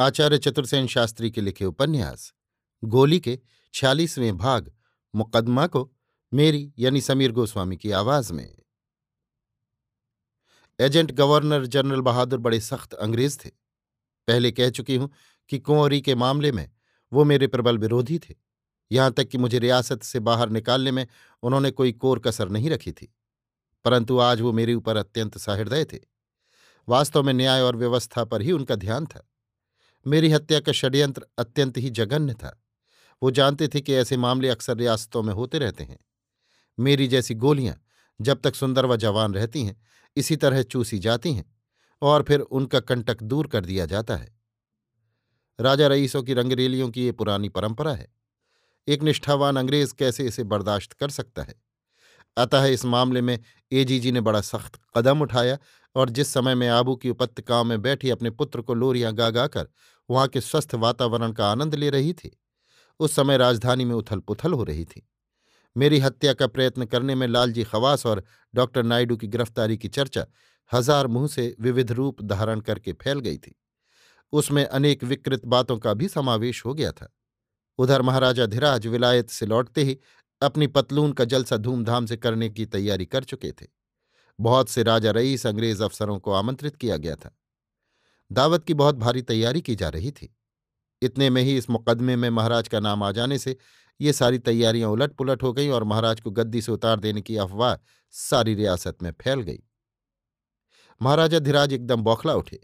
आचार्य चतुर्सेन शास्त्री के लिखे उपन्यास, गोली के छियालीसवें भाग, मुकदमा को मेरी यानी समीर गोस्वामी की आवाज़ में। एजेंट गवर्नर जनरल बहादुर बड़े सख्त अंग्रेज़ थे। पहले कह चुकी हूँ कि कुंवरी के मामले में वो मेरे प्रबल विरोधी थे। यहाँ तक कि मुझे रियासत से बाहर निकालने में उन्होंने कोई कोर कसर नहीं रखी थी, परंतु आज वो मेरे ऊपर अत्यंत सहृदय थे। वास्तव में न्याय और व्यवस्था पर ही उनका ध्यान था। मेरी हत्या का षड्यंत्र अत्यंत ही जघन्य था। वो जानते थे कि ऐसे मामले अक्सर रियासतों में होते रहते हैं। मेरी जैसी गोलियाँ जब तक सुंदर व जवान रहती हैं, इसी तरह चूसी जाती हैं और फिर उनका कंटक दूर कर दिया जाता है। राजा रईसों की रंगरेलियों की ये पुरानी परंपरा है। एक निष्ठावान अंग्रेज़ कैसे इसे बर्दाश्त कर सकता है? अतः इस मामले में एजीजी ने बड़ा सख्त कदम उठाया और जिस समय मैं आबू की उपत्यकाओं में बैठी अपने पुत्र को लोरियाँ गा गाकर वहाँ के स्वस्थ वातावरण का आनंद ले रही थी, उस समय राजधानी में उथल पुथल हो रही थी। मेरी हत्या का प्रयत्न करने में लालजी खवास और डॉक्टर नायडू की गिरफ्तारी की चर्चा हज़ार मुँह से विविध रूप धारण करके फैल गई थी। उसमें अनेक विकृत बातों का भी समावेश हो गया था। उधर महाराजा धीराज विलायत से लौटते ही अपनी पतलून का जलसा धूमधाम से करने की तैयारी कर चुके थे। बहुत से राजा रईस अंग्रेज़ अफसरों को आमंत्रित किया गया था। दावत की बहुत भारी तैयारी की जा रही थी। इतने में ही इस मुकदमे में महाराज का नाम आ जाने से ये सारी तैयारियाँ उलट पुलट हो गईं और महाराज को गद्दी से उतार देने की अफवाह सारी रियासत में फैल गई। महाराजा धीराज एकदम बौखला उठे।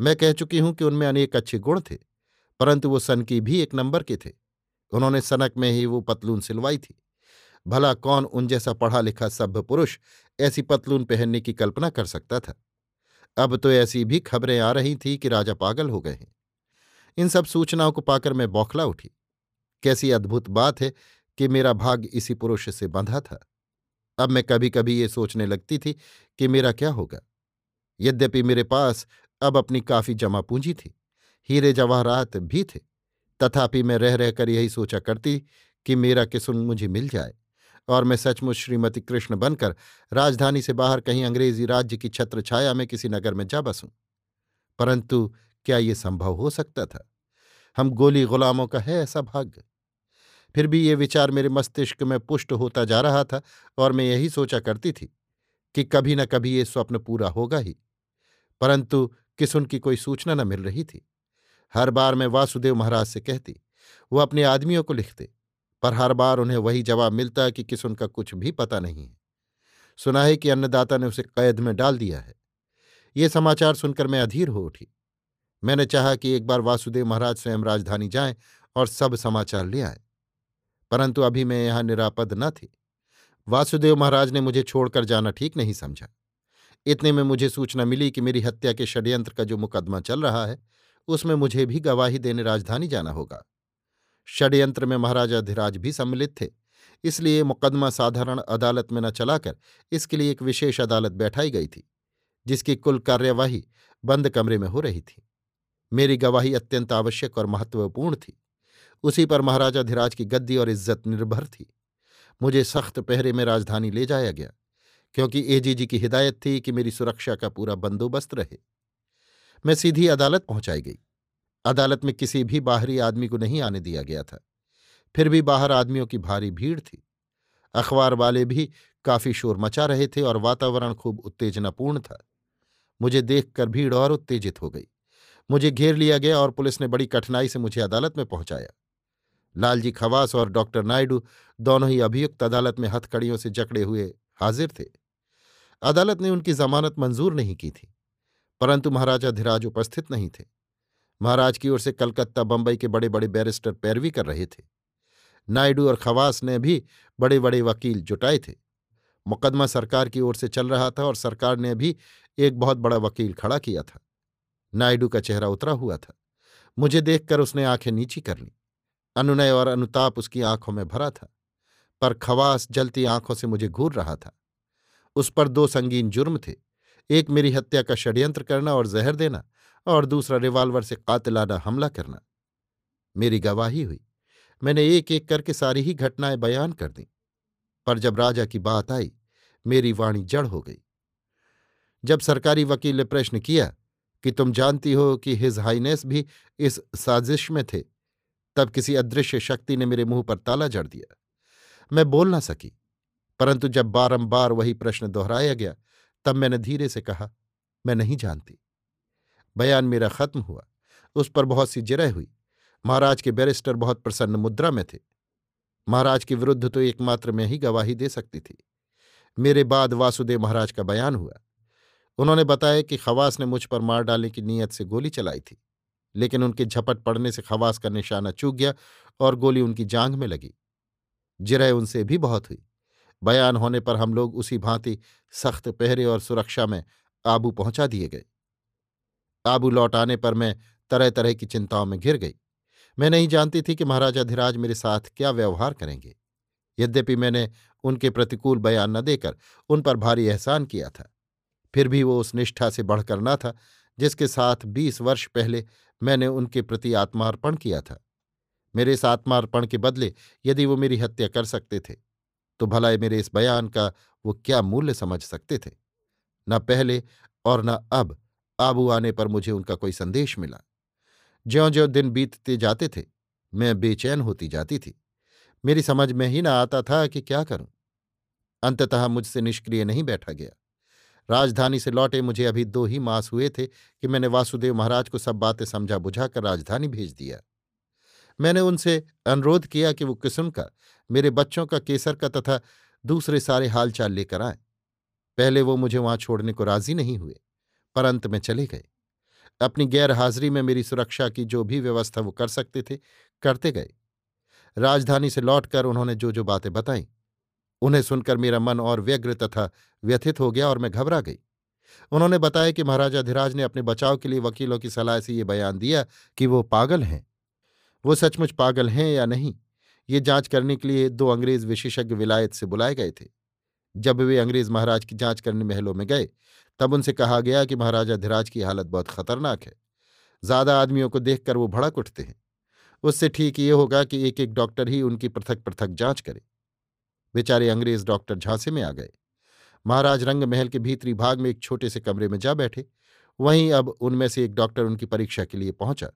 मैं कह चुकी हूँ कि उनमें अनेक अच्छे गुण थे, परंतु वो सन की भी एक नंबर के थे। उन्होंने सनक में ही वो पतलून सिलवाई थी। भला कौन उन जैसा पढ़ा लिखा सभ्य पुरुष ऐसी पतलून पहनने की कल्पना कर सकता था? अब तो ऐसी भी खबरें आ रही थी कि राजा पागल हो गए हैं। इन सब सूचनाओं को पाकर मैं बौखला उठी। कैसी अद्भुत बात है कि मेरा भाग इसी पुरुष से बंधा था। अब मैं कभी कभी ये सोचने लगती थी कि मेरा क्या होगा। यद्यपि मेरे पास अब अपनी काफ़ी जमा पूंजी थी, हीरे जवाहरात भी थे, तथापि मैं रह रहकर यही सोचा करती कि मेरा किसुन मुझे मिल जाए। और मैं सचमुच श्रीमती कृष्ण बनकर राजधानी से बाहर कहीं अंग्रेज़ी राज्य की छत्र छाया में किसी नगर में जा बसूं। परंतु क्या ये संभव हो सकता था? हम गोली गुलामों का है ऐसा भाग्य। फिर भी ये विचार मेरे मस्तिष्क में पुष्ट होता जा रहा था और मैं यही सोचा करती थी कि कभी न कभी ये स्वप्न पूरा होगा ही। परंतु किस उनकी कोई सूचना न मिल रही थी। हर बार मैं वासुदेव महाराज से कहती, वो अपने आदमियों को लिखते पर हर बार उन्हें वही जवाब मिलता कि किस उनका कुछ भी पता नहीं है। सुना है कि अन्नदाता ने उसे कैद में डाल दिया है। ये समाचार सुनकर मैं अधीर हो उठी। मैंने चाहा कि एक बार वासुदेव महाराज स्वयं राजधानी जाएँ और सब समाचार ले आए। परंतु अभी मैं यहाँ निरापद न थी। वासुदेव महाराज ने मुझे छोड़कर जाना ठीक नहीं समझा। इतने में मुझे सूचना मिली कि मेरी हत्या के षड्यंत्र का जो मुकदमा चल रहा है, उसमें मुझे भी गवाही देने राजधानी जाना होगा। षड्यंत्र में महाराजा धीराज भी सम्मिलित थे। इसलिए मुकदमा साधारण अदालत में न चलाकर इसके लिए एक विशेष अदालत बैठाई गई थी, जिसकी कुल कार्यवाही बंद कमरे में हो रही थी। मेरी गवाही अत्यंत आवश्यक और महत्वपूर्ण थी। उसी पर महाराजा धीराज की गद्दी और इज़्ज़त निर्भर थी। मुझे सख्त पहरे में राजधानी ले जाया गया, क्योंकि एजीजी की हिदायत थी कि मेरी सुरक्षा का पूरा बंदोबस्त रहे। मैं सीधी अदालत पहुंचाई गई। अदालत में किसी भी बाहरी आदमी को नहीं आने दिया गया था। फिर भी बाहर आदमियों की भारी भीड़ थी। अखबार वाले भी काफ़ी शोर मचा रहे थे और वातावरण खूब उत्तेजनापूर्ण था। मुझे देखकर भीड़ और उत्तेजित हो गई। मुझे घेर लिया गया और पुलिस ने बड़ी कठिनाई से मुझे अदालत में पहुँचाया। लालजी खवास और डॉक्टर नायडू दोनों ही अभियुक्त अदालत में हथकड़ियों से जकड़े हुए हाजिर थे। अदालत ने उनकी जमानत मंजूर नहीं की थी, परंतु महाराजा धीराज उपस्थित नहीं थे। महाराज की ओर से कलकत्ता, बंबई के बड़े बड़े बैरिस्टर पैरवी कर रहे थे। नायडू और खवास ने भी बड़े बड़े वकील जुटाए थे। मुकदमा सरकार की ओर से चल रहा था और सरकार ने भी एक बहुत बड़ा वकील खड़ा किया था। नायडू का चेहरा उतरा हुआ था। मुझे देखकर उसने आँखें नीची कर ली। अनुनय और अनुताप उसकी आँखों में भरा था, पर खवास जलती आँखों से मुझे घूर रहा था। उस पर दो संगीन जुर्म थे, एक मेरी हत्या का षड्यंत्र करना और जहर देना और दूसरा रिवाल्वर से कातिलाना हमला करना। मेरी गवाही हुई। मैंने एक एक करके सारी ही घटनाएँ बयान कर दी। पर जब राजा की बात आई, मेरी वाणी जड़ हो गई। जब सरकारी वकील ने प्रश्न किया कि तुम जानती हो कि हिज हाइनेस भी इस साजिश में थे, तब किसी अदृश्य शक्ति ने मेरे मुँह पर ताला जड़ दिया। मैं बोल ना सकी, परंतु जब बारंबार वही प्रश्न दोहराया गया, तब मैंने धीरे से कहा, मैं नहीं जानती। बयान मेरा खत्म हुआ। उस पर बहुत सी जिरह हुई। महाराज के बैरिस्टर बहुत प्रसन्न मुद्रा में थे। महाराज के विरुद्ध तो एकमात्र मैं ही गवाही दे सकती थी। मेरे बाद वासुदेव महाराज का बयान हुआ। उन्होंने बताया कि खवास ने मुझ पर मार डालने की नीयत से गोली चलाई थी, लेकिन उनके झपट पड़ने से खवास का निशाना चूक गया और गोली उनकी जांग में लगी। जिरह उनसे भी बहुत हुई। बयान होने पर हम लोग उसी भांति सख्त पहरे और सुरक्षा में आबू पहुँचा दिए गए। आबू लौट आने पर मैं तरह तरह की चिंताओं में घिर गई। मैं नहीं जानती थी कि महाराजा धीराज मेरे साथ क्या व्यवहार करेंगे। यद्यपि मैंने उनके प्रतिकूल बयान न देकर उन पर भारी एहसान किया था, फिर भी वो उस निष्ठा से बढ़कर न था, जिसके साथ बीस वर्ष पहले मैंने उनके प्रति आत्मार्पण किया था। मेरे इस आत्मार्पण के बदले यदि वो मेरी हत्या कर सकते थे तो भला मेरे इस बयान का वो क्या मूल्य समझ सकते थे? न पहले और न अब। आबू आने पर मुझे उनका कोई संदेश मिला। ज्यो ज्यो दिन बीतते जाते थे, मैं बेचैन होती जाती थी। मेरी समझ में ही ना आता था कि क्या करूँ। अंततः मुझसे निष्क्रिय नहीं बैठा गया। राजधानी से लौटे मुझे अभी दो ही मास हुए थे कि मैंने वासुदेव महाराज को सब बातें समझा बुझाकर राजधानी भेज दिया। मैंने उनसे अनुरोध किया कि वो किस्म का, मेरे बच्चों का केसर का तथा दूसरे सारे हालचाल लेकर आए। पहले वो मुझे वहाँ छोड़ने को राज़ी नहीं हुए। पर अंत में चले गए। अपनी गैर हाजिरी में मेरी सुरक्षा की जो भी व्यवस्था वो कर सकते थे, करते गए। राजधानी से लौटकर उन्होंने जो जो बातें बताईं, उन्हें सुनकर मेरा मन और व्यग्र तथा व्यथित हो गया और मैं घबरा गई। उन्होंने बताया कि महाराजा धीराज ने अपने बचाव के लिए वकीलों की सलाह से ये बयान दिया कि वो पागल हैं। वो सचमुच पागल हैं या नहीं, ये जाँच करने के लिए दो अंग्रेज़ विशेषज्ञ विलायत से बुलाए गए थे। जब वे अंग्रेज़ महाराज की जाँच करने महलों में गए तब उनसे कहा गया कि महाराजा धीराज की हालत बहुत खतरनाक है। ज़्यादा आदमियों को देखकर वो भड़क उठते हैं। उससे ठीक ये होगा कि एक एक डॉक्टर ही उनकी पृथक पृथक जाँच करे। बेचारे अंग्रेज़ डॉक्टर झांसे में आ गए। महाराज रंग महल के भीतरी भाग में एक छोटे से कमरे में जा बैठे। वहीं अब उनमें से एक डॉक्टर उनकी परीक्षा के लिए पहुँचा।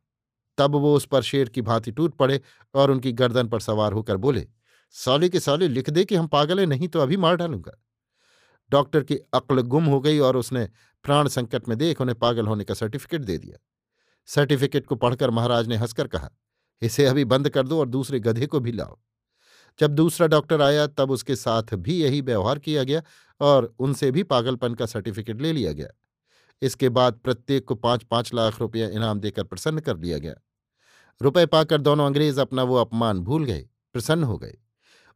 तब वो उस पर शेर की भांति टूट पड़े और उनकी गर्दन पर सवार होकर बोले, साले के साले लिख दे कि हम पागल हैं, नहीं तो अभी मार डालूँगा। डॉक्टर की अक्ल गुम हो गई और उसने प्राण संकट में देख उन्हें पागल होने का सर्टिफिकेट दे दिया। सर्टिफिकेट को पढ़कर महाराज ने हंसकर कहा, इसे अभी बंद कर दो और दूसरे गधे को भी लाओ। जब दूसरा डॉक्टर आया, तब उसके साथ भी यही व्यवहार किया गया और उनसे भी पागलपन का सर्टिफिकेट ले लिया गया। इसके बाद प्रत्येक को पाँच पाँच लाख रुपया इनाम देकर प्रसन्न कर लिया गया। रुपए पाकर दोनों अंग्रेज़ अपना वो अपमान भूल गए, प्रसन्न हो गए।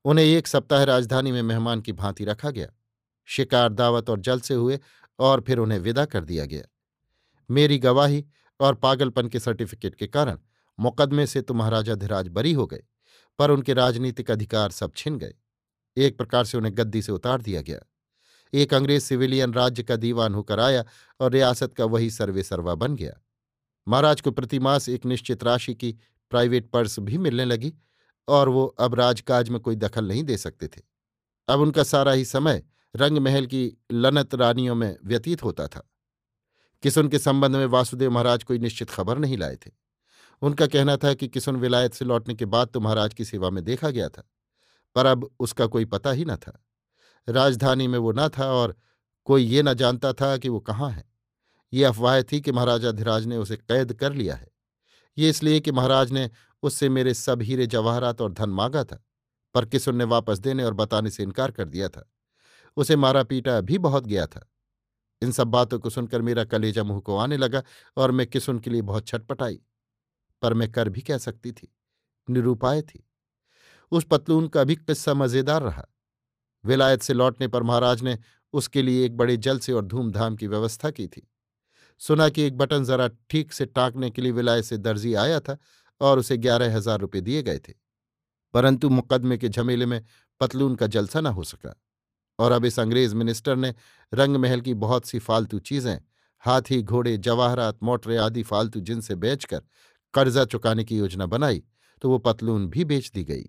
उन्हें एक सप्ताह राजधानी में मेहमान की भांति रखा गया। शिकार दावत और जल से हुए और फिर उन्हें विदा कर दिया गया। मेरी गवाही और पागलपन के सर्टिफिकेट के कारण मुकदमे से तो महाराजा धीराज बरी हो गए, पर उनके राजनीतिक अधिकार सब छिन गए। एक प्रकार से उन्हें गद्दी से उतार दिया गया। एक अंग्रेज़ सिविलियन राज्य का दीवान होकर आया और रियासत का वही सर्वे सर्वा बन गया। महाराज को प्रतिमास एक निश्चित राशि की प्राइवेट पर्स भी मिलने लगी और वो अब राजकाज में कोई दखल नहीं दे सकते थे। अब उनका सारा ही समय रंग महल की लनत रानियों में व्यतीत होता था। किसुन के संबंध में वासुदेव महाराज कोई निश्चित खबर नहीं लाए थे। उनका कहना था कि किसुन विलायत से लौटने के बाद तो महाराज की सेवा में देखा गया था, पर अब उसका कोई पता ही न था। राजधानी में वो न था और कोई ये न जानता था कि वो कहाँ है। ये अफवाह थी कि महाराजा धीराज ने उसे कैद कर लिया है। ये इसलिए कि महाराज ने उससे मेरे सब हीरे जवाहरात और धन मांगा था, पर किसुन ने वापस देने और बताने से इनकार कर दिया था। उसे मारा पीटा भी बहुत गया था। इन सब बातों को सुनकर मेरा कलेजा मुँह को आने लगा और मैं किसुन के लिए बहुत छटपटाई, पर मैं कर भी कह सकती थी, निरूपाय थी। उस पतलून का भी किस्सा मज़ेदार रहा। विलायत से लौटने पर महाराज ने उसके लिए एक बड़े जल से और धूमधाम की व्यवस्था की थी। सुना कि एक बटन जरा ठीक से टाँकने के लिए विलायत से दर्जी आया था और उसे ग्यारह हज़ार रुपये दिए गए थे, परंतु मुकदमे के झमेले में पतलून का जलसा न हो सका। और अब इस अंग्रेज़ मिनिस्टर ने रंग महल की बहुत सी फालतू चीज़ें, हाथी, घोड़े, जवाहरात, मोटरे आदि फालतू जिनसे बेचकर कर्जा चुकाने की योजना बनाई तो वो पतलून भी बेच दी गई।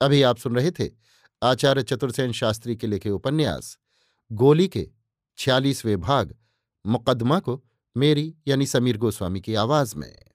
अभी आप सुन रहे थे आचार्य चतुर्सेन शास्त्री के लिखे उपन्यास, गोली के छियालीसवें भाग मुकदमा को मेरी यानी समीर गोस्वामी की आवाज़ में।